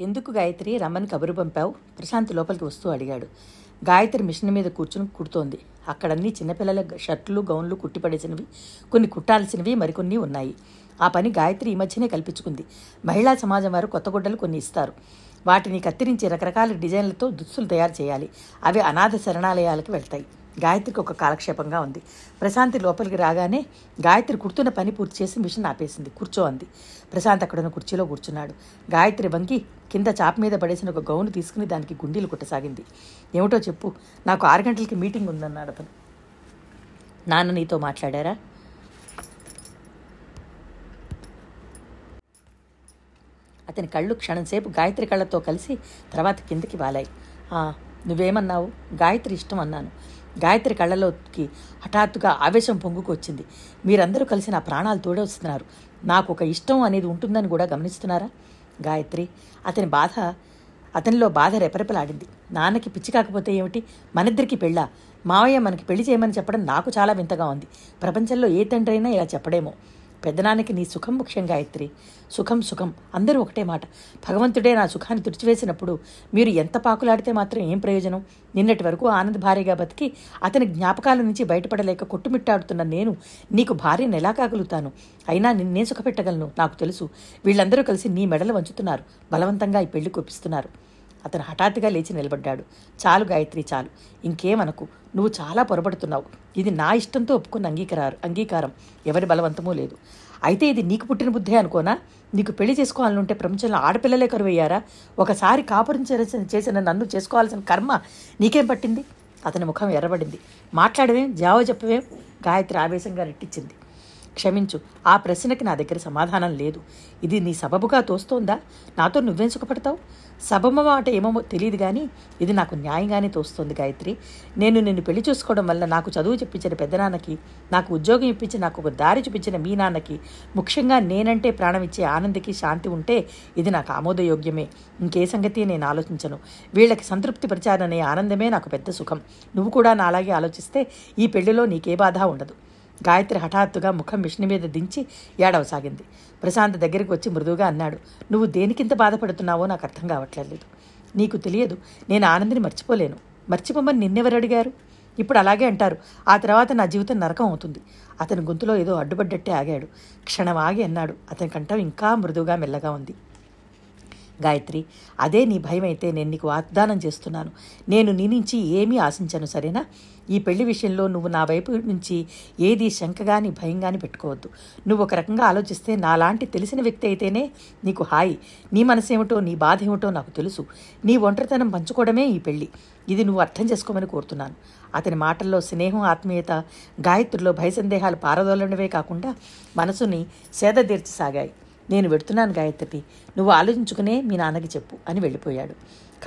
ఎందుకు గాయత్రి రమ్మని కబురు పంపావు? ప్రశాంత్ లోపలికి వస్తూ అడిగాడు. గాయత్రి మిషన్ మీద కూర్చుని కుడుతోంది. అక్కడన్నీ చిన్నపిల్లల షర్ట్లు గౌన్లు కుట్టిపడేసినవి కొన్ని కుట్టాల్సినవి మరికొన్ని ఉన్నాయి. ఆ పని గాయత్రి ఈ మధ్యనే కల్పించుకుంది. మహిళా సమాజం వారు కొత్త గుడ్డలు కొన్ని ఇస్తారు. వాటిని కత్తిరించి రకరకాల డిజైన్లతో దుస్తులు తయారు చేయాలి. అవి అనాథ శరణాలయాలకు వెళ్తాయి. గాయత్రికి ఒక కాలక్షేపంగా ఉంది. ప్రశాంతి లోపలికి రాగానే గాయత్రి కుడుతున్న పని పూర్తి చేసి మిషన్ ఆపేసింది. కూర్చో అంది. ప్రశాంత్ అక్కడున్న కుర్చీలో కూర్చున్నాడు. గాయత్రి వంకి కింద చాప మీద పడేసిన ఒక గౌను తీసుకుని దానికి గుండీలు కుట్టసాగింది. ఏమిటో చెప్పు. నాకు ఆరు గంటలకి మీటింగ్ ఉందన్నాడు అతను. నాన్న నీతో మాట్లాడారా? అతని కళ్ళు క్షణంసేపు గాయత్రి కళ్ళతో కలిసి తర్వాత కిందకి వాలాయి. నువ్వేమన్నావు? గాయత్రి ఇష్టం అన్నాను. గాయత్రి కళ్ళలోకి హఠాత్తుగా ఆవేశం పొంగుకొచ్చింది మీరందరూ కలిసి నా ప్రాణాలు తోడొస్తున్నారు నాకు ఒక ఇష్టం అనేది ఉంటుందని కూడా గమనిస్తున్నారా? గాయత్రి అతని బాధ అతనిలో బాధ రెపరెపలాడింది. నాన్నకి పిచ్చి కాకపోతే ఏమిటి? మనిద్దరికి పెళ్ళా? మావయ్య మనకి పెళ్ళి చేయమని చెప్పడం నాకు చాలా వింతగా ఉంది. ప్రపంచంలో ఏ తండ్రి అయినా ఇలా చెప్పడేమో. పెద్దనాన్నకి నీ సుఖం ముఖ్యం గాయత్రి. సుఖం సుఖం. అందరూ ఒకటే మాట. భగవంతుడే నా సుఖాన్ని తుడిచివేసినప్పుడు మీరు ఎంత పాకులాడితే మాత్రం ఏం ప్రయోజనం? నిన్నటి వరకు ఆనంద్ భార్యగా బతికి అతని జ్ఞాపకాల నుంచి బయటపడలేక కొట్టుమిట్టాడుతున్న నేను నీకు భార్యను ఎలా కాగలుగుతాను? అయినా నిన్నే సుఖపెట్టగలను నాకు తెలుసు. వీళ్ళందరూ కలిసి నీ మెడలు వంచుతున్నారు. బలవంతంగా ఈ పెళ్ళి కొప్పిస్తున్నారు అతను హఠాత్తుగా లేచి నిలబడ్డాడు. చాలు గాయత్రి చాలు. ఇంకేమనకు? నువ్వు చాలా పొరపడుతున్నావు. ఇది నా ఇష్టంతో ఒప్పుకున్న అంగీకారం అంగీకారం. ఎవరి బలవంతమూ లేదు. అయితే ఇది నీకు పుట్టిన బుద్ధే అనుకోనా? నీకు పెళ్ళి చేసుకోవాలనుంటే ప్రపంచంలో ఆడపిల్లలే కరువయ్యారా? ఒకసారి కాపురం చేసిన నన్ను చేసుకోవాల్సిన కర్మ నీకేం పట్టింది? అతని ముఖం ఎర్రబడింది. మాట్లాడవేం? జావ చెప్పవేం? గాయత్రి ఆవేశంగా రెట్టించింది. క్షమించు. ఆ ప్రశ్నకి నా దగ్గర సమాధానం లేదు. ఇది నీ సబబుగా తోస్తోందా? నాతో నువ్వేం సుఖపడతావు? సబమ మాట ఏమో తెలియదు కానీ ఇది నాకు న్యాయంగానే తోస్తుంది గాయత్రి. నేను నిన్ను పెళ్ళి చూసుకోవడం వల్ల నాకు చదువు చెప్పించిన పెద్దనాన్నకి నాకు ఉద్యోగం ఇప్పించి నాకు ఒక దారి చూపించిన మీ నాన్నకి ముఖ్యంగా నేనంటే ప్రాణం ఇచ్చే ఆనందకి శాంతి ఉంటే ఇది నాకు ఆమోదయోగ్యమే. ఇంకే సంగతి నేను ఆలోచించను. వీళ్ళకి సంతృప్తి పరిచారనే ఆనందమే నాకు పెద్ద సుఖం. నువ్వు కూడా నాలాగే ఆలోచిస్తే ఈ పెళ్ళిలో నీకే బాధ ఉండదు. గాయత్రి హఠాత్తుగా ముఖం మిషన్ మీద దించి ఏడవసాగింది. ప్రశాంత్ దగ్గరికి వచ్చి మృదువుగా అన్నాడు నువ్వు దేనికింత బాధపడుతున్నావో నాకు అర్థం కావట్లేదు. నీకు తెలియదు నేను ఆనందిని మర్చిపోలేను. మర్చిపోమని నిన్నెవరు అడిగారు? ఇప్పుడు అలాగే అంటారు ఆ తర్వాత నా జీవితం నరకం అవుతుంది. అతని గొంతులో ఏదో అడ్డుపడ్డట్టే ఆగాడు. క్షణం ఆగి అన్నాడు అతని కంఠం ఇంకా మృదువుగా మెల్లగా ఉంది. గాయత్రి అదే నీ భయం అయితే నేను నీకు వాగ్దానం చేస్తున్నాను. నేను నీ నుంచి ఏమీ ఆశించను సరేనా? ఈ పెళ్ళి విషయంలో నువ్వు నా వైపు నుంచి ఏది శంక గాని భయం పెట్టుకోవద్దు. నువ్వు ఒక రకంగా ఆలోచిస్తే నాలాంటి తెలిసిన వ్యక్తి అయితేనే నీకు హాయి. నీ మనసేమిటో నీ బాధ ఏమిటో నాకు తెలుసు. నీ ఒంటరితనం పంచుకోవడమే ఈ పెళ్ళి. ఇది నువ్వు అర్థం చేసుకోమని కోరుతున్నాను. అతని మాటల్లో స్నేహం ఆత్మీయత గాయత్రిలో భయ సందేహాలు పారదోలనవే కాకుండా మనసుని సేదతీర్చసాగాయి. నేను వెడుతున్నాను గాయత్రి నువ్వు ఆలోచించుకునే మీ నాన్నకి చెప్పు అని వెళ్ళిపోయాడు.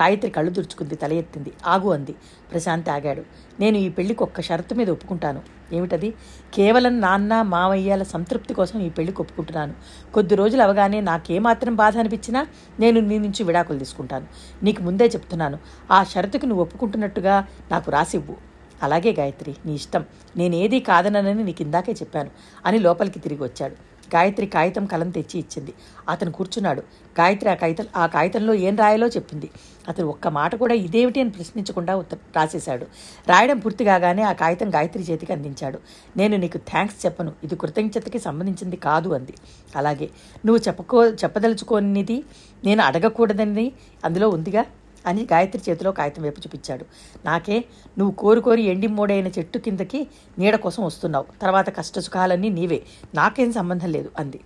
గాయత్రి కళ్ళు తుడుచుకుంది తల ఎత్తింది. ఆగు అంది. ప్రశాంత్ ఆగాడు. నేను ఈ పెళ్ళికి ఒక్క షరతు మీద ఒప్పుకుంటాను. ఏమిటది? కేవలం నాన్న మావయ్యాల సంతృప్తి కోసం ఈ పెళ్ళికి ఒప్పుకుంటున్నాను. కొద్ది రోజులు అవగానే నాకేమాత్రం బాధ అనిపించినా నేను నీ నుంచి విడాకులు తీసుకుంటాను. నీకు ముందే చెప్తున్నాను. ఆ షరతుకి నువ్వు ఒప్పుకుంటున్నట్టుగా నాకు రాసివ్వు. అలాగే గాయత్రి నీ ఇష్టం. నేనేది కాదనని నీకు ఇందాకే చెప్పాను. అని లోపలికి తిరిగి వచ్చాడు. గాయత్రి కాగితం కలం తెచ్చి ఇచ్చింది. అతను కూర్చున్నాడు. గాయత్రి ఆ కాగితం ఆ కాగితంలో ఏం రాయాలో చెప్పింది. అతను ఒక్క మాట కూడా ఇదేమిటి అని ప్రశ్నించకుండా ఉత్త రాసేశాడు. రాయడం పూర్తి కాగానే ఆ కాగితం గాయత్రి చేతికి అందించాడు. నేను నీకు థ్యాంక్స్ చెప్పను. ఇది కృతజ్ఞతకి సంబంధించింది కాదు అంది. అలాగే నువ్వు చెప్పకో చెప్పదలుచుకోనిది నేను అడగకూడదని అందులో ఉందిగా? అని గాయత్రి చేతిలో కాగితం వైపు చూపించాడు. నాకే నువ్వు కోరుకోరి ఎండి మూడైన చెట్టు కిందకి నీడ కోసం వస్తున్నావు. తర్వాత కష్టసుఖాలన్నీ నీవే. నాకేం సంబంధం లేదు అంది.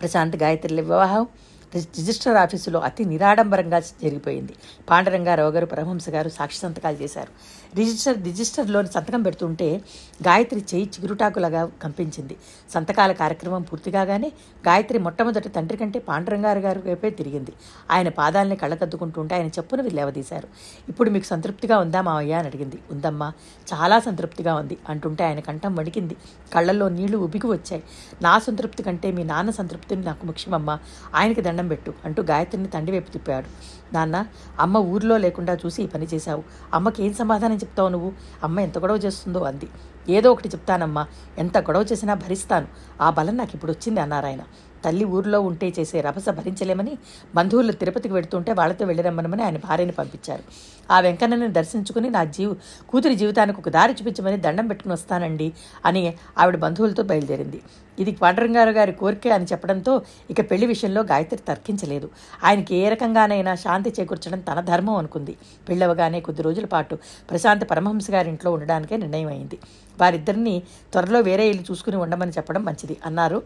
ప్రశాంత్ గాయత్రి వివాహం. రిజిస్టర్ ఆఫీసులో అతి నిరాడంబరంగా జరిగిపోయింది. పాండరంగారావు గారు పరమహంస గారు సాక్షి సంతకాలు చేశారు. రిజిస్టర్ రిజిస్టర్లోని సంతకం పెడుతుంటే గాయత్రి చేయి చిగురుటాకులాగా కంపించింది. సంతకాల కార్యక్రమం పూర్తి కాగానే గాయత్రి మొట్టమొదటి తండ్రి కంటే పాండరంగారు గారి వైపే తిరిగింది. ఆయన పాదాలని కళ్ళకద్దుకుంటుంటే ఆయన చెప్పున లేవదీశారు. ఇప్పుడు మీకు సంతృప్తిగా ఉందా మావయ్య? అని అడిగింది. ఉందమ్మా చాలా సంతృప్తిగా ఉంది అంటుంటే ఆయన కంఠం వణికింది. కళ్ళల్లో నీళ్ళు ఉబికి వచ్చాయి. నా సంతృప్తి కంటే మీ నాన్న సంతృప్తిని నాకు ముఖ్యమమ్మా. ఆయనకి దండ పెట్టు అంటూ గాయత్రిని తండ్రి వైపు తిప్పాడు. నాన్న అమ్మ ఊర్లో లేకుండా చూసి ఈ పని చేశావు. అమ్మకి ఏం సమాధానం చెప్తావు నువ్వు? అమ్మ ఎంత గొడవ చేస్తుందో అంది. ఏదో ఒకటి చెప్తానమ్మా. ఎంత గొడవ చేసినా భరిస్తాను. ఆ బలం నాకు ఇప్పుడు వచ్చింది అన్నారాయన. తల్లి ఊరిలో ఉంటే చేసే రభస భరించలేమని బంధువులు తిరుపతికి వెడుతుంటే వాళ్ళతో వెళ్ళిరమ్మనమని ఆయన భార్యని పంపించారు. ఆ వెంకన్నని దర్శించుకుని నా జీవు కూతురి జీవితానికి ఒక దారి చూపించమని దండం పెట్టుకుని వస్తానండి అని ఆవిడ బంధువులతో బయలుదేరింది. ఇది పాండరంగారు గారి కోరిక అని చెప్పడంతో ఇక పెళ్ళి విషయంలో గాయత్రి తర్కించలేదు. ఆయనకి ఏ రకంగానైనా శాంతి చేకూర్చడం తన ధర్మం అనుకుంది. పెళ్ళవగానే కొద్ది రోజుల పాటు ప్రశాంత్ పరమహంస గారి ఇంట్లో ఉండడానికే నిర్ణయం అయింది వారిద్దరిని త్వరలో వేరే ఇల్లు చూసుకుని ఉండమని చెప్పడం మంచిది అన్నారు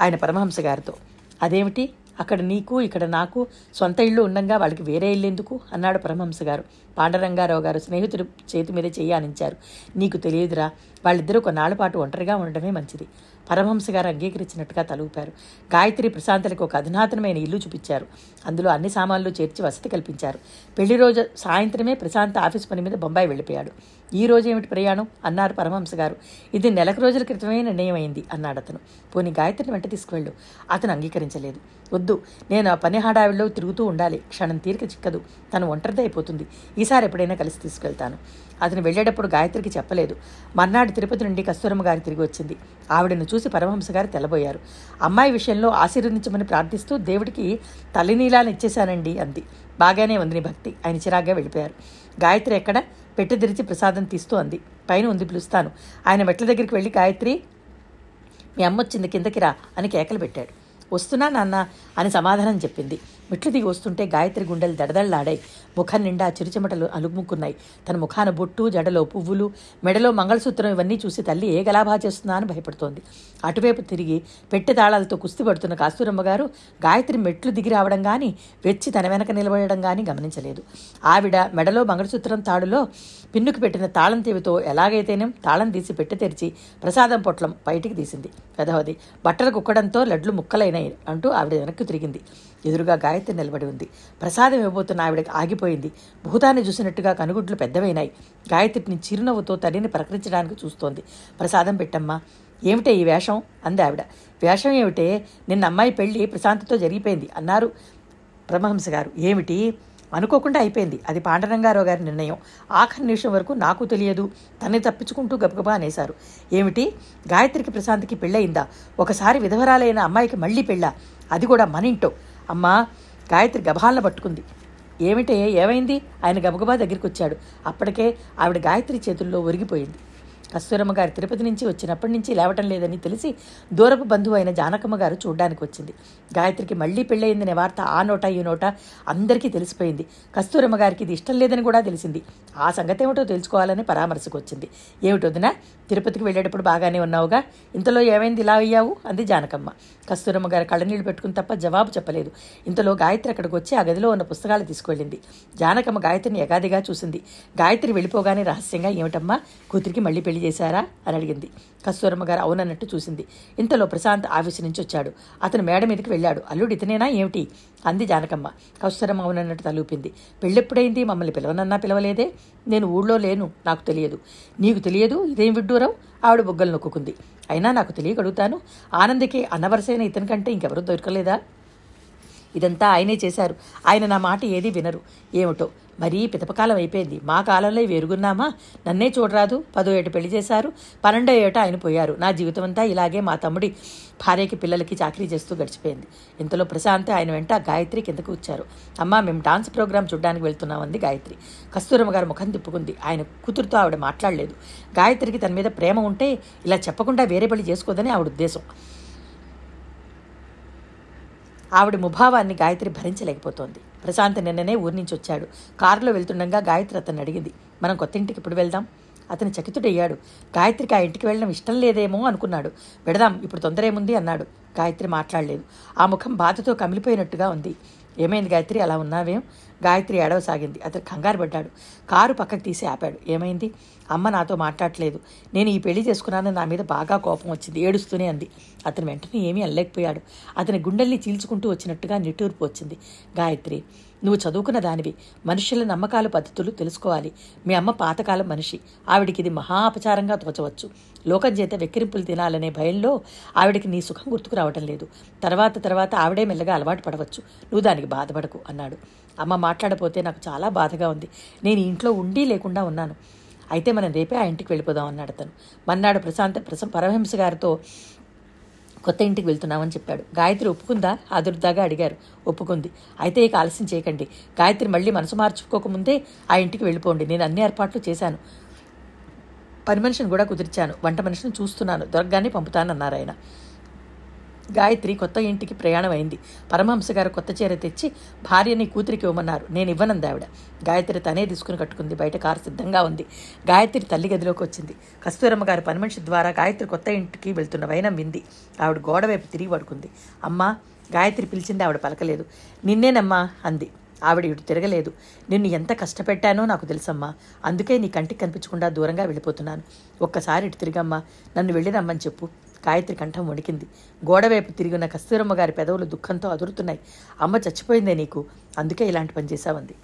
ఆయన పరమహంస గారితో. అదేమిటి? అక్కడ నీకు ఇక్కడ నాకు సొంత ఇల్లు ఉండగా వాళ్ళకి వేరే ఇల్లు ఎందుకు? అన్నాడు పరమహంస గారు. పాండరంగారావు గారు స్నేహితుడు చేతి మీద చెయ్యానించారు నీకు తెలియదురా వాళ్ళిద్దరూ కొన్నాళ్ళ పాటు ఒంటరిగా ఉండడమే మంచిది. పరమహంస గారు అంగీకరించినట్టుగా తలూపారు. గాయత్రి ప్రశాంతలకు ఒక అధునాతనమైన ఇల్లు చూపించారు. అందులో అన్ని సామాన్లు చేర్చి వసతి కల్పించారు. పెళ్ళి రోజు సాయంత్రమే ప్రశాంత్ ఆఫీస్ పని మీద బొంబాయి వెళ్ళిపోయాడు. ఈ రోజు ఏమిటి ప్రయాణం? అన్నారు పరమహంస గారు ఇది నెలకు రోజుల క్రితమే నిర్ణయం అయింది అన్నాడు అతను. పోనీ గాయత్రిని వెంట తీసుకువెళ్ళు. అతను అంగీకరించలేదు. వద్దు నేను ఆ పని హడావిడిలో తిరుగుతూ ఉండాలి. క్షణం తీరిక చిక్కదు. తను ఒంటరిది అయిపోతుంది ఈసారి ఎప్పుడైనా కలిసి తీసుకెళ్తాను. అతను వెళ్ళేటప్పుడు గాయత్రికి చెప్పలేదు. మర్నాడు తిరుపతి నుండి కస్తూరమ్మ గారి తిరిగి వచ్చింది. ఆవిడను చూసి పరమహంస గారు తెల్లబోయారు. అమ్మాయి విషయంలో ఆశీర్వదించమని ప్రార్థిస్తూ దేవుడికి తల్లినీలాలు ఇచ్చేశానండి అంది. బాగానే ఉంది నీ భక్తి. ఆయన చిరాగ్గా వెళ్ళిపోయారు. గాయత్రి ఎక్కడ? పెట్టి తెరిచి ప్రసాదం తీస్తూ అంది. పైన ఉంది పిలుస్తాను. ఆయన మెట్ల దగ్గరికి వెళ్ళి గాయత్రి మీ అమ్మ వచ్చింది కిందకి రా అని కేకలు పెట్టాడు. వస్తున్నా నాన్న అని సమాధానం చెప్పింది. మెట్లు దిగి వస్తుంటే గాయత్రి గుండెలు దడదళ్ళాడాయి ముఖం నిండా చిరుచెమటలు అలుముకున్నాయి. తన ముఖాన బొట్టు జడలో పువ్వులు మెడలో మంగళసూత్రం ఇవన్నీ చూసి తల్లి ఏ గలాభా చేస్తుందా అని భయపడుతోంది. అటువైపు తిరిగి పెట్టె తాళాలతో కుస్తీ పడుతున్న కాస్తూరమ్మ గారు గాయత్రి మెట్లు దిగి రావడం కానీ వెచ్చి తన వెనక నిలబడడం కానీ గమనించలేదు. ఆవిడ మెడలో మంగళసూత్రం తాడులో పిన్నుకు పెట్టిన తాళం తీవితో ఎలాగైతేనే తాళం తీసి పెట్టి తెరిచి ప్రసాదం పొట్లం బయటికి తీసింది. పెదవది బట్టలు కుక్కడంతో లడ్లు ముక్కలైనాయి అంటూ ఆవిడ వెనక్కి తిరిగింది. ఎదురుగా గాయత్రి నిలబడి ఉంది. ప్రసాదం ఇవ్వబోతున్న ఆవిడకి ఆగిపోయింది. భూతాన్ని చూసినట్టుగా కనుగుడ్లు పెద్దవైనాయి. గాయత్రిని చిరునవ్వుతో తల్లిని ప్రకటించడానికి చూస్తోంది. ప్రసాదం పెట్టమ్మా. ఏమిటే ఈ వేషం? అంది ఆవిడ. వేషం ఏమిటే? నిన్న అమ్మాయి పెళ్ళి ప్రశాంతతో జరిగిపోయింది అన్నారు బ్రహ్మహంస గారు. ఏమిటి? అనుకోకుండా అయిపోయింది. అది పాండరంగారావు గారి నిర్ణయం. ఆఖరి నిమిషం వరకు నాకు తెలియదు. తన్ని తప్పించుకుంటూ గబగబా అనేశారు. ఏమిటి? గాయత్రికి ప్రశాంత్కి పెళ్ళయిందా? ఒకసారి విధవరాలైన అమ్మాయికి మళ్ళీ పెళ్ళా? అది కూడా మన ఇంటో. అమ్మా గాయత్రి గభాలను పట్టుకుంది. ఏమిటే ఏమైంది? ఆయన గబగబా దగ్గరికి వచ్చాడు అప్పటికే ఆవిడ గాయత్రి చేతుల్లో ఒరిగిపోయింది. కస్తూరమ్మ గారు తిరుపతి నుంచి వచ్చినప్పటి నుంచి లేవటం లేదని తెలిసి దూరపు బంధువు అయిన జానకమ్మ గారు చూడ్డానికి వచ్చింది. గాయత్రికి మళ్ళీ పెళ్ళయిందనే వార్త ఆ నోట ఈ నోట అందరికీ తెలిసిపోయింది. కస్తూరమ్మ గారికి ఇది ఇష్టం లేదని కూడా తెలిసింది. ఆ సంగతి ఏమిటో తెలుసుకోవాలని పరామర్శకు వచ్చింది. ఏమిటొదినా తిరుపతికి వెళ్ళేటప్పుడు బాగానే ఉన్నావుగా? ఇంతలో ఏమైంది ఇలా అయ్యావు? అంది జానకమ్మ. కస్తూరమ్మ గారు కళ్ళనీళ్ళు పెట్టుకుని తప్ప జవాబు చెప్పలేదు. ఇంతలో గాయత్రి అక్కడికి వచ్చి ఆ గదిలో ఉన్న పుస్తకాలు తీసుకువెళ్ళింది జానకమ్మ గాయత్రిని ఎగాదిగా చూసింది. గాయత్రి వెళ్ళిపోగానే రహస్యంగా ఏమిటమ్మా? కూతురికి మళ్ళీ పెళ్ళి చేశారా? అని అడిగింది. కస్తూరమ్మ గారు అవునన్నట్టు చూసింది. ఇంతలో ప్రశాంత్ ఆఫీసు నుంచి వచ్చాడు. అతను మేడ మీదకి వెళ్ళాడు. అల్లుడు ఇతనేనా? ఏమిటి? అంది జానకమ్మ. కస్తూరమ్మ అవునన్నట్టు తలూపింది. పెళ్ళెప్పుడైంది? మమ్మల్ని పిలవనన్నా పిలవలేదే? నేను ఊళ్ళో లేను. నాకు తెలియదు. నీకు తెలియదు? ఇదేం విడ్డూరం? ఆవిడ బుగ్గలు నొక్కుంది అయినా నాకు తెలియగలుగుతాను. ఆనందకి అనవరసైన ఇతని కంటే ఇంకెవరూ దొరకలేదా? ఇదంతా ఆయనే చేశారు. ఆయన నా మాట ఏదీ వినరు. ఏమిటో? మరీ పితపకాలం అయిపోయింది. మా కాలంలో వేరుగున్నామా నన్నే చూడరాదు. పదో ఏట పెళ్ళి చేశారు. పన్నెండో ఏట ఆయన పోయారు. నా జీవితం అంతా ఇలాగే మా తమ్ముడి భార్యకి పిల్లలకి చాకరీ చేస్తూ గడిచిపోయింది. ఇంతలో ప్రశాంత్ ఆయన వెంట గాయత్రి కిందకు వచ్చారు. అమ్మా మేము డాన్స్ ప్రోగ్రాం చూడడానికి వెళ్తున్నామంది గాయత్రి. కస్తూరమ్మ గారు ముఖం తిప్పుకుంది. ఆయన కూతురుతో ఆవిడ మాట్లాడలేదు. గాయత్రికి తన మీద ప్రేమ ఉంటే ఇలా చెప్పకుండా వేరే పెళ్ళి చేసుకోదని ఆవిడ ఉద్దేశం. ఆవిడ ముభావాన్ని గాయత్రి భరించలేకపోతోంది. ప్రశాంత్ నిన్ననే ఊరి నుంచి వచ్చాడు. కారులో వెళ్తుండగా గాయత్రి అతన్ని అడిగింది మనం కొత్త ఇంటికి ఇప్పుడు వెళ్దాం? అతను చకితుడయ్యాడు గాయత్రికి ఆ ఇంటికి వెళ్ళడం ఇష్టం లేదేమో అనుకున్నాడు. వెడదాం ఇప్పుడు తొందర ఏముంది? అన్నాడు. గాయత్రి మాట్లాడలేదు. ఆ ముఖం బాధతో కమిలిపోయినట్టుగా ఉంది. ఏమైంది గాయత్రి అలా ఉన్నావేం? గాయత్రి ఏడవసాగింది అతను కంగారు పడ్డాడు. కారు పక్కకు తీసి ఆపాడు. ఏమైంది? అమ్మ నాతో మాట్లాడలేదు. నేను ఈ పెళ్ళి చేసుకున్నానని నా మీద బాగా కోపం వచ్చింది. ఏడుస్తూనే అంది. అతను వెంటనే ఏమీ అల్లలేకపోయాడు అతని గుండెల్ని చీల్చుకుంటూ వచ్చినట్టుగా నిట్టూర్పు వచ్చింది. గాయత్రి నువ్వు చదువుకున్న దానివి. మనుషుల నమ్మకాలు పద్ధతులు తెలుసుకోవాలి. మీ అమ్మ పాతకాలం మనిషి. ఆవిడికి ఇది మహా అపచారంగా తోచవచ్చు. లోకం చేత వెక్కిరింపులు తినాలనే భయంలో ఆవిడికి నీ సుఖం గుర్తుకు రావటం లేదు. తర్వాత తర్వాత ఆవిడే మెల్లగా అలవాటు పడవచ్చు. నువ్వు దానికి బాధపడకు అన్నాడు. అమ్మ మాట్లాడపోతే నాకు చాలా బాధగా ఉంది. నేను ఇంట్లో ఉండి లేకుండా ఉన్నాను. అయితే మనం రేపే ఆ ఇంటికి వెళ్ళిపోదాం అన్నాడు అతను మన్నాడు ప్రశాంత ప్రసం పరమహింస గారితో కొత్త ఇంటికి వెళ్తున్నామని చెప్పాడు. గాయత్రి ఒప్పుకుందా? ఆదుర్దాగా అడిగారు. ఒప్పుకుంది. అయితే ఇక ఆలస్యం చేయకండి. గాయత్రి మళ్ళీ మనసు మార్చుకోకముందే ఆ ఇంటికి వెళ్ళిపోండి. నేను అన్ని ఏర్పాట్లు చేశాను. పని మనిషిని కూడా కుదిర్చాను. వంట మనిషిని చూస్తున్నాను. దొరకగానే పంపుతానన్నారు ఆయన. గాయత్రి కొత్త ఇంటికి ప్రయాణం అయింది పరమహంస గారు కొత్త చీర తెచ్చి భార్యని కూతురికి ఇవ్వమన్నారు. నేను ఇవ్వనంది ఆవిడ. గాయత్రి తనే తీసుకుని కట్టుకుంది. బయట కారు సిద్ధంగా ఉంది. గాయత్రి తల్లి గదిలోకి వచ్చింది. కస్తూరమ్మ గారి పనిమనిషి ద్వారా గాయత్రి కొత్త ఇంటికి వెళ్తున్న వైనం వింది. ఆవిడ గోడ వైపు తిరిగి పడుకుంది. అమ్మా గాయత్రి పిలిచింది ఆవిడ పలకలేదు. నిన్నేనమ్మా అంది. ఆవిడ ఇటు తిరగలేదు. నిన్ను ఎంత కష్టపెట్టానో నాకు తెలుసమ్మా. అందుకే నీ కంటికి కనిపించకుండా దూరంగా వెళ్ళిపోతున్నాను. ఒక్కసారి ఇటు తిరిగమ్మా. నన్ను వెళ్ళి రమ్మని చెప్పు. గాయత్రి కంఠం వణికింది. గోడవైపు తిరిగిన కస్తూరమ్మ గారి పెదవులు దుఃఖంతో అదురుతున్నాయి. అమ్మ చచ్చిపోయిందే నీకు? అందుకే ఇలాంటి పని చేశావంది.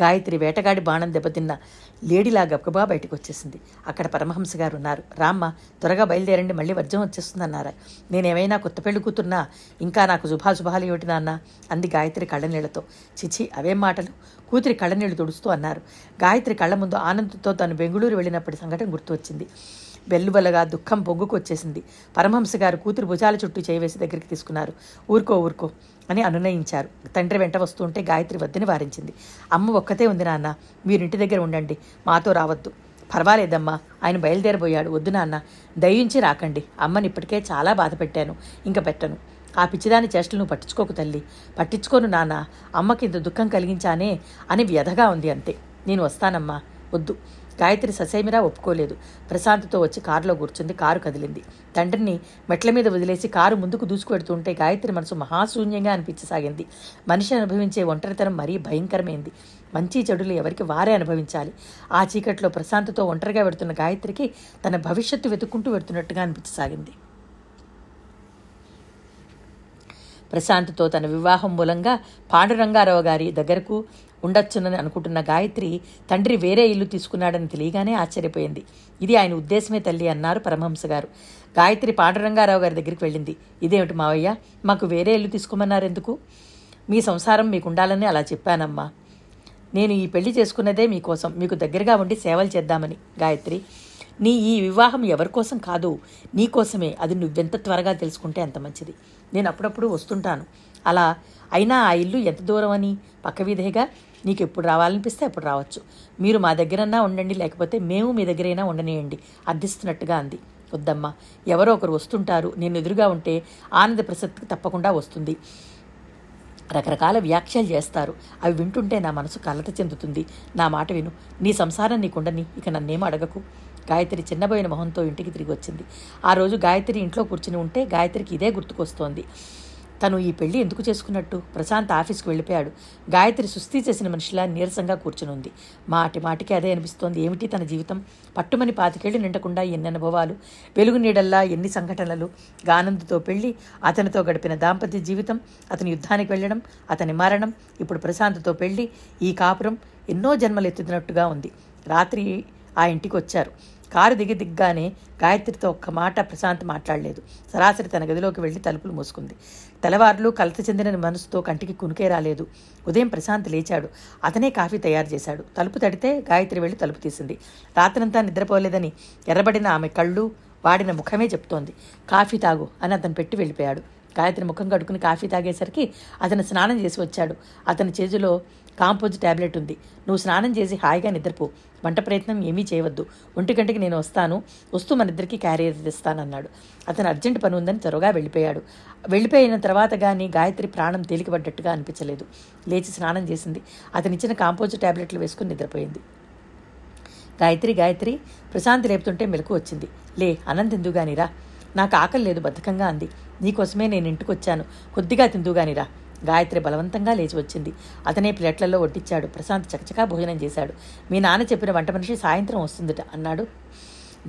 గాయత్రి వేటగాడి బాణం దెబ్బతిన్న లేడీలా గబగబా బయటకు వచ్చేసింది అక్కడ పరమహంస గారు ఉన్నారు రామ్మ త్వరగా బయలుదేరండి మళ్ళీ వర్జం వచ్చేస్తుందన్నారా. నేనేమైనా కొత్త పెళ్ళి కూతున్నా ఇంకా నాకు శుభాశుభాలు ఏమిటి నాన్న? అంది గాయత్రి కళ్ళనీళ్ళతో. చిచి అవేం మాటలు. కూతురి కళ్ళనీళ్ళు తుడుస్తూ అన్నారు. గాయత్రి కళ్ళ ముందు ఆనందంతో తను బెంగళూరు వెళ్ళినప్పటి సంఘటన గుర్తు వచ్చింది వెల్లువలగా దుఃఖం పొంగుకు వచ్చేసింది పరమహంస గారు కూతురు భుజాల చుట్టూ చేయవేసి దగ్గరికి తీసుకున్నారు. ఊరుకో ఊరుకో. అని అనునయించారు. తండ్రి వెంట వస్తుంటే గాయత్రి వద్దని వారించింది. అమ్మ ఒక్కతే ఉంది నాన్న మీరింటి దగ్గర ఉండండి మాతో రావద్దు. పర్వాలేదమ్మా ఆయన బయలుదేరబోయాడు. వద్దు నాన్న దయించి రాకండి. అమ్మని ఇప్పటికే చాలా బాధ పెట్టాను ఇంకా పెట్టను. ఆ పిచ్చిదాని చేష్టలు నువ్వు పట్టించుకోకు తల్లి. పట్టించుకోను నాన్న అమ్మకి ఇంత దుఃఖం కలిగించానే అని వ్యధగా ఉంది అంతే. నేను వస్తానమ్మా వద్దు. గాయత్రి ససేమిరా ఒప్పుకోలేదు. ప్రశాంత్తో వచ్చి కారులో కూర్చుంది. కారు కదిలింది. తండ్రిని మెట్ల మీద వదిలేసి కారు ముందుకు దూసుకువెడుతుంటే గాయత్రి మనసు మహాశూన్యంగా అనిపించసాగింది. మనిషి అనుభవించే ఒంటరితనం మరీ భయంకరమైంది. మంచి చెడులు ఎవరికి వారే అనుభవించాలి. ఆ చీకట్లో ప్రశాంత్తో ఒంటరిగా వెడుతున్న గాయత్రికి తన భవిష్యత్తు వెతుక్కుంటూ వెడుతున్నట్టుగా అనిపించసాగింది. ప్రశాంత్తో తన వివాహం మూలంగా పాండురంగారావు గారి దగ్గరకు ఉండొచ్చునని అనుకుంటున్న గాయత్రి తండ్రి వేరే ఇల్లు తీసుకున్నాడని తెలియగానే ఆశ్చర్యపోయింది. ఇది ఆయన ఉద్దేశమే తల్లి అన్నారు పరమహంస గారు. గాయత్రి పాండురంగారావు గారి దగ్గరికి వెళ్ళింది. ఇదేమిటి మావయ్య? మాకు వేరే ఇల్లు తీసుకోమన్నారు ఎందుకు మీ సంసారం మీకు ఉండాలని అలా చెప్పానమ్మా. నేను ఈ పెళ్ళి చేసుకున్నదే మీకోసం. మీకు దగ్గరగా ఉండి సేవలు చేద్దామని. గాయత్రి నీ ఈ వివాహం ఎవరి కోసం కాదు నీ కోసమే. అది నువ్వెంత త్వరగా తెలుసుకుంటే అంత మంచిది. నేను అప్పుడప్పుడు వస్తుంటాను. అలా అయినా ఆ ఇల్లు ఎంత దూరం అని పక్క వీధేగా? నీకు ఎప్పుడు రావాలనిపిస్తే అప్పుడు రావచ్చు. మీరు మా దగ్గరన్నా ఉండండి లేకపోతే మేము మీ దగ్గరైనా ఉండనియండి. అర్థిస్తున్నట్టుగా అంది. వద్దమ్మా ఎవరో ఒకరు వస్తుంటారు. నేను ఎదురుగా ఉంటే ఆనంద ప్రసక్తికి తప్పకుండా వస్తుంది. రకరకాల వ్యాఖ్యలు చేస్తారు. అవి వింటుంటే నా మనసు కలత చెందుతుంది. నా మాట విను. నీ సంసారం నీకుండని ఇక నన్నేం అడగకు? గాయత్రి చిన్నబోయిన మొహంతో ఇంటికి తిరిగి వచ్చింది. ఆ రోజు గాయత్రి ఇంట్లో కూర్చుని ఉంటే గాయత్రికి ఇదే గుర్తుకొస్తోంది. తను ఈ పెళ్ళి ఎందుకు చేసుకున్నట్టు? ప్రశాంత్ ఆఫీస్కి వెళ్ళిపోయాడు. గాయత్రి సుస్థి చేసిన మనిషిలా నీరసంగా కూర్చుని ఉంది మాటి మాటికి అదే అనిపిస్తోంది. ఏమిటి తన జీవితం? పట్టుమని పాతికేళ్ళు నిండకుండా ఎన్ని అనుభవాలు? వెలుగు నీడల్లా ఎన్ని సంఘటనలు? గానందుతో పెళ్ళి అతనితో గడిపిన దాంపత్య జీవితం అతని యుద్ధానికి వెళ్ళడం అతని మరణం ఇప్పుడు ప్రశాంత్తో పెళ్ళి ఈ కాపురం ఎన్నో జన్మలు ఎత్తుతున్నట్టుగా ఉంది. రాత్రి ఆ ఇంటికి వచ్చారు. కారు దిగి దిగ్గానే గాయత్రితో ఒక్క మాట ప్రశాంత్ మాట్లాడలేదు. సరాసరి తన గదిలోకి వెళ్ళి తలుపులు మూసుకుంది. తెల్లవారులు కలత చెందిన మనసుతో కంటికి కునుకే రాలేదు. ఉదయం ప్రశాంత్ లేచాడు. అతనే కాఫీ తయారు చేశాడు. తలుపు తడితే గాయత్రి వెళ్ళి తలుపు తీసింది. రాత్రంతా నిద్రపోలేదని ఎర్రబడిన ఆమె కళ్ళు వాడిన ముఖమే చెప్తోంది. కాఫీ తాగు అని అతను పెట్టి వెళ్ళిపోయాడు. గాయత్రి ముఖం కడుకుని కాఫీ తాగేసరికి అతను స్నానం చేసి వచ్చాడు. అతని చేతిలో కాంపోజ్ టాబ్లెట్ ఉంది. నువ్వు స్నానం చేసి హాయిగా నిద్రపో. వంట ప్రయత్నం ఏమీ చేయవద్దు. ఒంటి గంటకి నేను వస్తాను. వస్తూ మన ఇద్దరికి క్యారియర్ తెస్తానన్నాడు అతను అర్జెంట్ పని ఉందని త్వరగా వెళ్ళిపోయాడు. వెళ్ళిపోయిన తర్వాత కానీ గాయత్రి ప్రాణం తేలికపడ్డట్టుగా అనిపించలేదు. లేచి స్నానం చేసింది. అతను ఇచ్చిన కాంపోజ్ టాబ్లెట్లు వేసుకుని నిద్రపోయింది. గాయత్రి గాయత్రి ప్రశాంత్ లేపుతుంటే మెలకు వచ్చింది. లే అన్నం తిందుగానిరా. నాకు ఆకలి లేదు బద్ధకంగా అంది. నీకోసమే నేను ఇంటికి వచ్చాను కొద్దిగా తిందుగానిరా గాయత్రి బలవంతంగా లేచి వచ్చింది. అతనే ప్లేట్లలో వడ్డించాడు ప్రశాంత్ చకచకా భోజనం చేశాడు. మీ నాన్న చెప్పిన వంట మనిషి సాయంత్రం వస్తుందట అన్నాడు.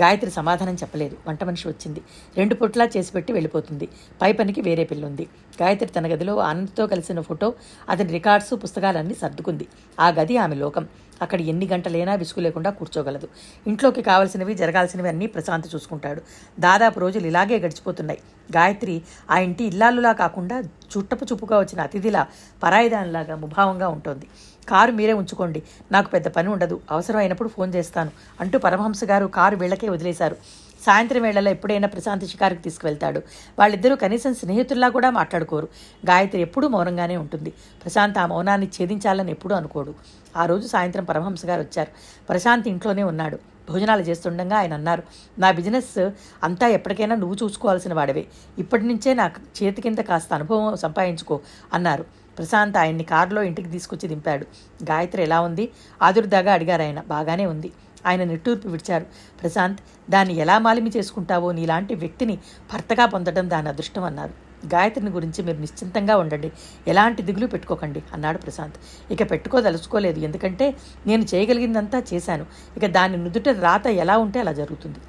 గాయత్రి సమాధానం చెప్పలేదు. వంట మనిషి వచ్చింది. రెండు పొట్లా చేసి పెట్టి వెళ్ళిపోతుంది. పై పనికి వేరే పిల్లుంది. గాయత్రి తన గదిలో ఆనంద్తో కలిసిన ఫోటో అతని రికార్డ్స్ పుస్తకాలన్నీ సర్దుకుంది. ఆ గది ఆమె లోకం. అక్కడ ఎన్ని గంటలైనా విసుగు లేకుండా కూర్చోగలదు. ఇంట్లోకి కావలసినవి జరగాల్సినవి అన్నీ ప్రశాంత్ చూసుకుంటాడు. దాదాపు రోజులు ఇలాగే గడిచిపోతున్నాయి. గాయత్రి ఆ ఇంటి ఇల్లాలులా కాకుండా చుట్టపు చూపుగా వచ్చిన అతిథిలా పరాయిదానిలాగా ముభావంగా ఉంటుంది. కారు మీరే ఉంచుకోండి. నాకు పెద్ద పని ఉండదు. అవసరం అయినప్పుడు ఫోన్ చేస్తాను అంటూ పరమహంస గారు కారు వీళ్ళకే వదిలేశారు. సాయంత్రం వేళలో ఎప్పుడైనా ప్రశాంత్ షికారుకు తీసుకువెళ్తాడు. వాళ్ళిద్దరూ కనీసం స్నేహితుల్లా కూడా మాట్లాడుకోరు. గాయత్రి ఎప్పుడూ మౌనంగానే ఉంటుంది. ప్రశాంత్ ఆ మౌనాన్ని ఛేదించాలని ఎప్పుడూ అనుకోడు. ఆ రోజు సాయంత్రం పరమహంస గారు వచ్చారు. ప్రశాంత్ ఇంట్లోనే ఉన్నాడు. భోజనాలు చేస్తుండగా ఆయన అన్నారు నా బిజినెస్ అంతా ఎప్పటికైనా నువ్వు చూసుకోవాల్సిన వాడవే. ఇప్పటి నుంచే నాకు చేతి కింద కాస్త అనుభవం సంపాదించుకో అన్నారు. ప్రశాంత్ ఆయన్ని కారులో ఇంటికి తీసుకొచ్చి దింపాడు. గాయత్రి ఎలా ఉంది? ఆదుర్దాగా అడిగారు ఆయన. బాగానే ఉంది. ఆయన నిట్టూర్పు విడిచారు. ప్రశాంత్ దాన్ని ఎలా మాలిమి చేసుకుంటావో నీలాంటి వ్యక్తిని భర్తగా పొందడం దాని అదృష్టం అన్నారు. గాయత్రిని గురించి మీరు నిశ్చింతంగా ఉండండి. ఎలాంటి దిగులు పెట్టుకోకండి అన్నాడు ప్రశాంత్. ఇక పెట్టుకోదలుచుకోలేదు. ఎందుకంటే నేను చేయగలిగిందంతా చేశాను. ఇక దాని నుదుట రాత ఎలా ఉంటే అలా జరుగుతుంది.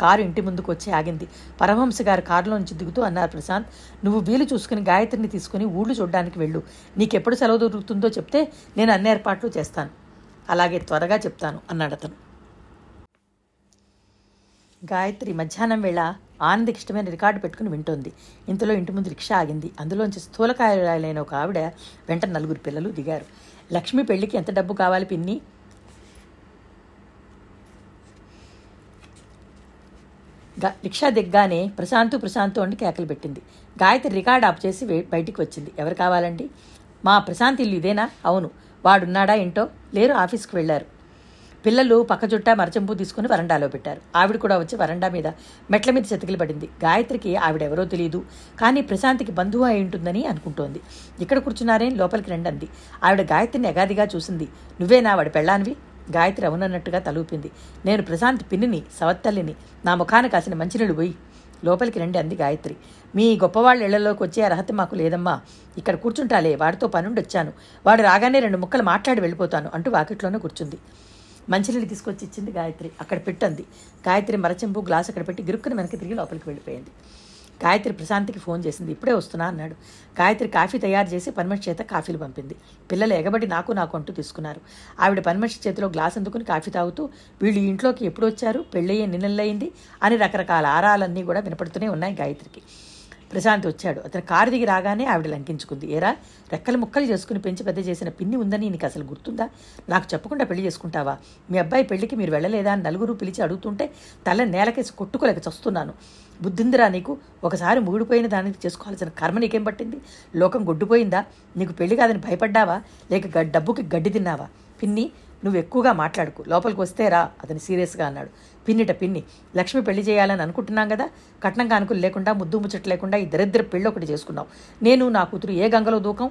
కారు ఇంటి ముందుకు వచ్చి ఆగింది. పరమహంస గారు కారులో నుంచి దిగుతూ అన్నారు ప్రశాంత్ నువ్వు వీలు చూసుకుని గాయత్రిని తీసుకుని ఊళ్ళు చూడడానికి వెళ్ళు. నీకెప్పుడు సెలవు దొరుకుతుందో చెప్తే నేను అన్ని ఏర్పాట్లు చేస్తాను. అలాగే త్వరగా చెప్తాను అన్నాడు అతను. గాయత్రి మధ్యాహ్నం వేళ ఆనందకి ఇష్టమైన రికార్డు పెట్టుకుని వింటోంది. ఇంతలో ఇంటి ముందు రిక్షా ఆగింది. అందులోంచి స్థూలకాయలైన ఒక ఆవిడ వెంట నలుగురు పిల్లలు దిగారు. లక్ష్మి పెళ్ళికి ఎంత డబ్బు కావాలి పిన్ని? రిక్షా దిగ్గానే ప్రశాంతు ప్రశాంతు అని కేకలు పెట్టింది. గాయత్రి రికార్డ్ ఆఫ్ చేసి బయటికి వచ్చింది. ఎవరు కావాలండి? మా ప్రశాంత్ ఇల్లు ఇదేనా? అవును. వాడున్నాడా? ఏంటో? లేరు ఆఫీస్కి వెళ్ళారు. పిల్లలు పక్క చుట్టా మరచెంపు తీసుకుని వరండాలో పెట్టారు. ఆవిడ కూడా వచ్చి వరండా మీద మెట్ల మీద చెతికిలు పడింది. గాయత్రికి ఆవిడెవరో తెలియదు కానీ ప్రశాంత్కి బంధువు అయి ఉంటుందని అనుకుంటోంది. ఇక్కడ కూర్చున్నారే? లోపలికి రండి అంది ఆవిడ గాయత్రిని ఎగాదిగా చూసింది. నువ్వేనా వాడి పెళ్ళానివి? గాయత్రి అవునన్నట్టుగా తలూపింది నేను ప్రశాంత్ పిన్నిని సవత్తల్లిని. నా ముఖాన కాసిన మంచినీళ్ళు పోయి. లోపలికి రండి అంది గాయత్రి. మీ గొప్పవాళ్ళ ఇళ్ళలోకి వచ్చే అర్హత మాకు లేదమ్మా. ఇక్కడ కూర్చుంటాలే. వాడితో పనుండి వచ్చాను వాడు రాగానే రెండు ముక్కలు మాట్లాడి వెళ్ళిపోతాను అంటూ వాకిట్లోనే కూర్చుంది. మంచినీళ్ళు తీసుకొచ్చి ఇచ్చింది గాయత్రి. అక్కడ పెట్టంది. గాయత్రి మరచెంపు గ్లాస్ అక్కడ పెట్టి గిరుక్కుని వెనక్కి తిరిగి లోపలికి వెళ్ళిపోయింది. గాయత్రి ప్రశాంత్కి ఫోన్ చేసింది. ఇప్పుడే వస్తున్నా అన్నాడు. గాయత్రి కాఫీ తయారు చేసి పనిమనిషి చేత కాఫీలు పంపింది. పిల్లలు ఎగబడి నాకు నాకు అంటూ తీసుకున్నారు. ఆవిడ పనిమనిషి చేతిలో గ్లాస్ అందుకుని కాఫీ తాగుతూ వీళ్ళు ఇంట్లోకి ఎప్పుడు వచ్చారు? పెళ్ళయ్యే నిన్నెల్లయింది అని రకరకాల ఆరాలన్నీ కూడా వినపడుతూనే ఉన్నాయి గాయత్రికి. ప్రశాంత్ వచ్చాడు. అతను కారు దిగి రాగానే ఆవిడ లంకించుకుంది. ఏరా రెక్కలు ముక్కలు చేసుకుని పెంచి పెద్ద చేసిన పిన్ని ఉందని నీకు అసలు గుర్తుందా? నాకు చెప్పకుండా పెళ్ళి చేసుకుంటావా? మీ అబ్బాయి పెళ్ళికి మీరు వెళ్ళలేదా అని నలుగురు పిలిచి అడుగుతుంటే తల నేలకేసి కొట్టుకోలేక చస్తున్నాను. బుద్ధిందిరా నీకు? ఒకసారి మూడిపోయిన దానికి చేసుకోవాల్సిన కర్మ నీకేం పట్టింది? లోకం గొడ్డుపోయిందా? నీకు పెళ్ళి కాదని భయపడ్డావా? లేక గ- డబ్బుకి గడ్డి తిన్నావా? పిన్ని నువ్వు ఎక్కువగా మాట్లాడుకు. లోపలికి వస్తే రా అతను సీరియస్గా అన్నాడు. పిన్నిట పిన్ని. లక్ష్మి పెళ్ళి చేయాలని అనుకుంటున్నాం కదా? కట్నం కానుకలు లేకుండా ముద్దు ముచ్చట లేకుండా ఈ దరిద్ర పెళ్ళి ఒకటి చేసుకున్నాం నేను నా కూతురు ఏ గంగలో దూకం?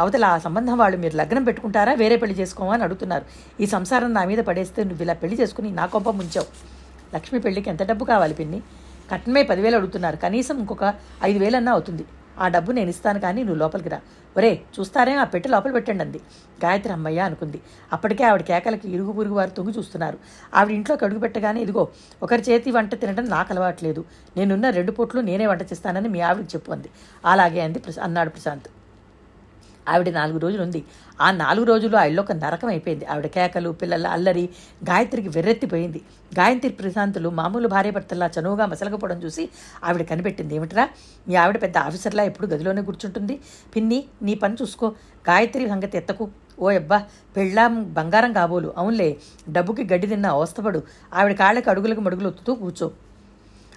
అవతల ఆ సంబంధం వాళ్ళు మీరు లగ్నం పెట్టుకుంటారా? వేరే పెళ్ళి చేసుకోమని అడుగుతున్నారు. ఈ సంసారం నా మీద పడేస్తే నువ్వు ఇలా పెళ్ళి చేసుకుని నా కొంప ముంచావు. లక్ష్మి పెళ్ళికి ఎంత డబ్బు కావాలి పిన్ని? కట్నమే పదివేలు అడుగుతున్నారు. కనీసం ఇంకొక ఐదు వేలన్నా అవుతుంది. ఆ డబ్బు నేను ఇస్తాను కానీ నువ్వు లోపలికి రా. ఒరే చూస్తారే ఆ పెట్టి లోపల పెట్టండి అంది. గాయత్రి అమ్మయ్య అనుకుంది. అప్పటికే ఆవిడ కేకలకి ఇరుగు పురుగు వారు తొంగి చూస్తున్నారు. ఆవిడ ఇంట్లోకి అడుగు పెట్టగానే ఇదిగో ఒకరి చేతి వంట తినడం నాకు అలవాట్లేదు. నేనున్న రెండు పూట్లు నేనే వంట చేస్తానని మీ ఆవిడకి చెప్పు అంది. అలాగే అంది అన్నాడు ప్రశాంత్. ఆవిడ నాలుగు రోజులు ఉంది ఆ నాలుగు రోజులు ఆ ఇళ్ళొక నరకం అయిపోయింది. ఆవిడ కేకలు పిల్లల అల్లరి గాయత్రికి వెర్రెత్తిపోయింది. గాయత్రి ప్రశాంతులు మామూలు భార్యభర్తల్లా చనువుగా మసలకపోవడం చూసి ఆవిడ కనిపెట్టింది ఏమిట్రా? నీ ఆవిడ పెద్ద ఆఫీసర్లా ఎప్పుడు గదిలోనే కూర్చుంటుంది. పిన్ని నీ పని చూసుకో. గాయత్రి సంగతి ఎత్తకు. ఓ అబ్బా పెళ్ళాం బంగారం కాబోలు. అవునులే డబ్బుకి గడ్డి తిన్న అవస్థపడు. ఆవిడ కాళ్ళకి అడుగులకు మడుగులు ఒత్తుతూ కూర్చో.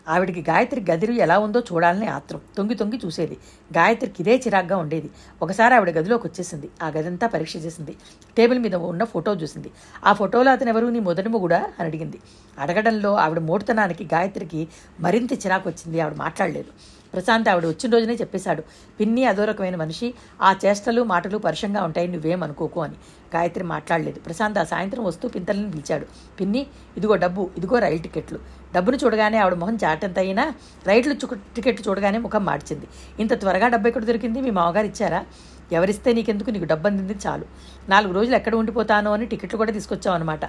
ఆవిడికి గాయత్రి గదిలో ఎలా ఉందో చూడాలని ఆత్రం. తొంగి తొంగి చూసేది. గాయత్రికి ఇదే చిరాగ్గా ఉండేది. ఒకసారి ఆవిడ గదిలోకి వచ్చేసింది. ఆ గదంతా పరీక్ష చేసింది. టేబుల్ మీద ఉన్న ఫోటో చూసింది. ఆ ఫోటోలో అతను ఎవరు? నీ మొదటి మొగుడా? అని అడిగింది. అడగడంలో ఆవిడ మోటుతనానికి గాయత్రికి మరింత చిరాకు వచ్చింది. ఆవిడ మాట్లాడలేదు. ప్రశాంత్ ఆవిడ వచ్చిన రోజునే చెప్పేశాడు. పిన్ని అదో రకమైన మనిషి. ఆ చేష్టలు మాటలు పరుషంగా ఉంటాయి. నువ్వేమనుకోకు అని. గాయత్రి మాట్లాడలేదు. ప్రశాంత్ ఆ సాయంత్రం వస్తూ పింతల్ని పిలిచాడు. పిన్ని ఇదిగో డబ్బు. ఇదిగో రైలు టికెట్లు డబ్బును చూడగానే ఆవిడ మొహం చాటంత అయినా రైలు టికెట్లు చూడగానే ముఖం మార్చింది. ఇంత త్వరగా డబ్బు ఎక్కడ దొరికింది? మీ మామగారు ఇచ్చారా? ఎవరిస్తే నీకెందుకు నీకు డబ్బు అందింది చాలు. నాలుగు రోజులు ఎక్కడ ఉండిపోతాను అని టికెట్లు కూడా తీసుకొచ్చావు అనమాట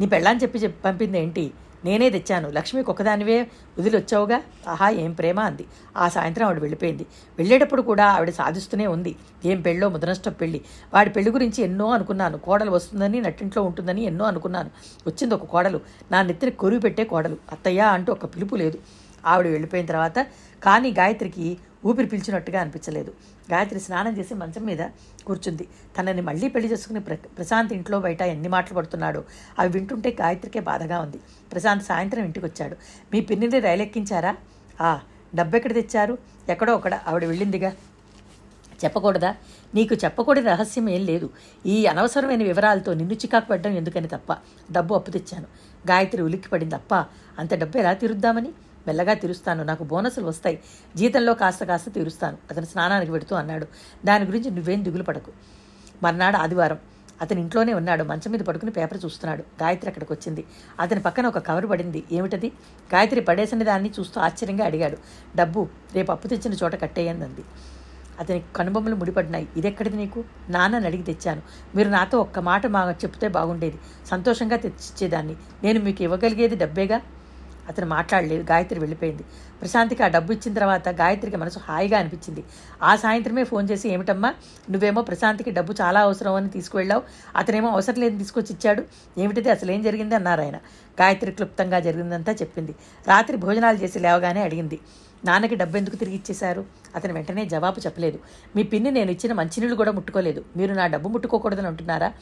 నీ పెళ్ళాన్ని చెప్పి చెప్పి పంపింది ఏంటి? నేనే తెచ్చాను. లక్ష్మికి ఒకదానివే వదిలొచ్చావుగా? ఆహా ఏం ప్రేమ అంది. ఆ సాయంత్రం ఆవిడ వెళ్ళిపోయింది. వెళ్ళేటప్పుడు కూడా ఆవిడ సాధిస్తూనే ఉంది. ఏం పెళ్ళో ముదనష్టం పెళ్ళి. వాడి పెళ్ళి గురించి ఎన్నో అనుకున్నాను. కోడలు వస్తుందని నట్టింట్లో ఉంటుందని ఎన్నో అనుకున్నాను. వచ్చింది ఒక కోడలు. నా నెత్తిని కొరువు పెట్టే కోడలు. అత్తయ్య అంటూ ఒక పిలుపు లేదు. ఆవిడ వెళ్ళిపోయిన తర్వాత కానీ గాయత్రికి ఊపిరి పీల్చినట్టుగా అనిపించలేదు. గాయత్రి స్నానం చేసి మంచం మీద కూర్చుంది. తనని మళ్ళీ పెళ్ళి చేసుకుని ప్ర ప్రశాంత్ ఇంట్లో బయట ఎన్ని మాటలు పడుతున్నాడు అవి వింటుంటే గాయత్రికే బాధగా ఉంది. ప్రశాంత్ సాయంత్రం ఇంటికి వచ్చాడు మీ పిన్నిని రైలు ఎక్కించారా ఆ డబ్బెక్కడ తెచ్చారు? ఎక్కడో ఒకడ ఆవిడ వెళ్ళిందిగా. చెప్పకూడదా? నీకు చెప్పకూడని రహస్యం ఏం లేదు. ఈ అనవసరమైన వివరాలతో నిన్ను చికాకు పడ్డం ఎందుకని తప్ప. డబ్బు అప్పు తెచ్చాను. గాయత్రి ఉలిక్కి పడింది అప్ప అంత డబ్బు ఎలా తీరుద్దామని? మెల్లగా తీరుస్తాను. నాకు బోనసులు వస్తాయి. జీతంలో కాస్త కాస్త తీరుస్తాను. అతను స్నానానికి పెడుతూ అన్నాడు. దాని గురించి నువ్వేం దిగులు పడకు. మర్నాడు ఆదివారం. అతని ఇంట్లోనే ఉన్నాడు. మంచం మీద పడుకుని పేపర్ చూస్తున్నాడు. గాయత్రి అక్కడికి వచ్చింది. అతని పక్కన ఒక కవర్ పడింది. ఏమిటది? గాయత్రి పడేసిన దాన్ని చూస్తూ ఆశ్చర్యంగా అడిగాడు. డబ్బు రేపు అప్పు తెచ్చిన చోట కట్టేయందంది. అతని కనుబొమ్మలు ముడిపడినాయి. ఇదెక్కడిది నీకు? నాన్నని అడిగి తెచ్చాను. మీరు నాతో ఒక్క మాట మా చెప్తే బాగుండేది. సంతోషంగా తెచ్చిచ్చేదాన్ని నేను మీకు ఇవ్వగలిగేది డబ్బేగా? అతను మాట్లాడలేదు గాయత్రి వెళ్ళిపోయింది. ప్రశాంత్కి ఆ డబ్బు ఇచ్చిన తర్వాత గాయత్రికి మనసు హాయిగా అనిపించింది. ఆ సాయంత్రమే ఫోన్ చేసి ఏమిటమ్మా నువ్వేమో ప్రశాంత్కి డబ్బు చాలా అవసరం అని తీసుకువెళ్ళావు. అతనేమో అవసరం లేదని తీసుకొచ్చి ఇచ్చాడు. ఏమిటిది అసలు ఏం జరిగింది? అన్నారు ఆయన. గాయత్రి క్లుప్తంగా జరిగిందంతా చెప్పింది. రాత్రి భోజనాలు చేసి లేవగానే అడిగింది నాన్నకి డబ్బు ఎందుకు తిరిగి ఇచ్చేశారు? అతను వెంటనే జవాబు చెప్పలేదు మీ పిన్ని నేను ఇచ్చిన మంచినీళ్ళు కూడా ముట్టుకోలేదు. మీరు నా డబ్బు ముట్టుకోకూడదని అంటున్నారా?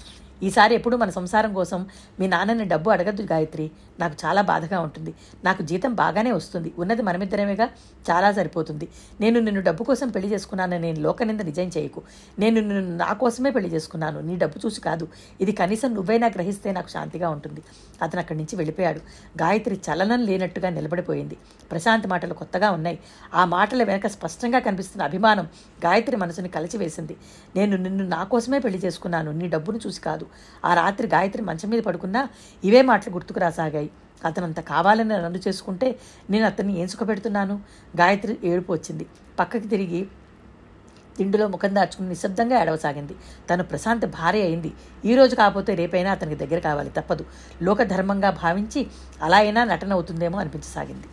ఈసారి ఎప్పుడు మన సంసారం కోసం మీ నాన్నని డబ్బు అడగద్దు గాయత్రి. నాకు చాలా బాధగా ఉంటుంది. నాకు జీతం బాగానే వస్తుంది. ఉన్నది మనమిద్దరమేగా? చాలా సరిపోతుంది. నేను నిన్ను డబ్బు కోసం పెళ్ళి చేసుకున్నానని నేను లోకనింద నిజం చేయకు. నేను నిన్ను నా కోసమే పెళ్ళి చేసుకున్నాను. నీ డబ్బు చూసి కాదు. ఇది కనీసం నువ్వైనా గ్రహిస్తే నాకు శాంతిగా ఉంటుంది. అతను అక్కడి నుంచి వెళ్ళిపోయాడు. గాయత్రి చలనం లేనట్టుగా నిలబడిపోయింది. ప్రశాంత్ మాటలు కొత్తగా ఉన్నాయి. ఆ మాటల వెనక స్పష్టంగా కనిపిస్తున్న అభిమానం గాయత్రి మనసుని కలిచివేసింది. నేను నిన్ను నా కోసమే పెళ్ళి చేసుకున్నాను. నీ డబ్బును చూసి కాదు. ఆ రాత్రి గాయత్రి మంచం మీద పడుకున్నా ఇవే మాటలు గుర్తుకు రాసాగాయి. అతనంత కావాలని రన్ను చేసుకుంటే నేను అతన్ని ఏం సుఖపెడుతున్నాను గాయత్రి ఏడుపు వచ్చింది. పక్కకి తిరిగి తిండిలో ముఖం దాచుకుని నిశ్శబ్దంగా ఏడవసాగింది. తను ప్రశాంత్ భార్య అయింది. ఈ రోజు కాకపోతే రేపైనా అతనికి దగ్గర కావాలి తప్పదు. లోకధర్మంగా భావించి అలా అయినా నటన అవుతుందేమో అనిపించసాగింది.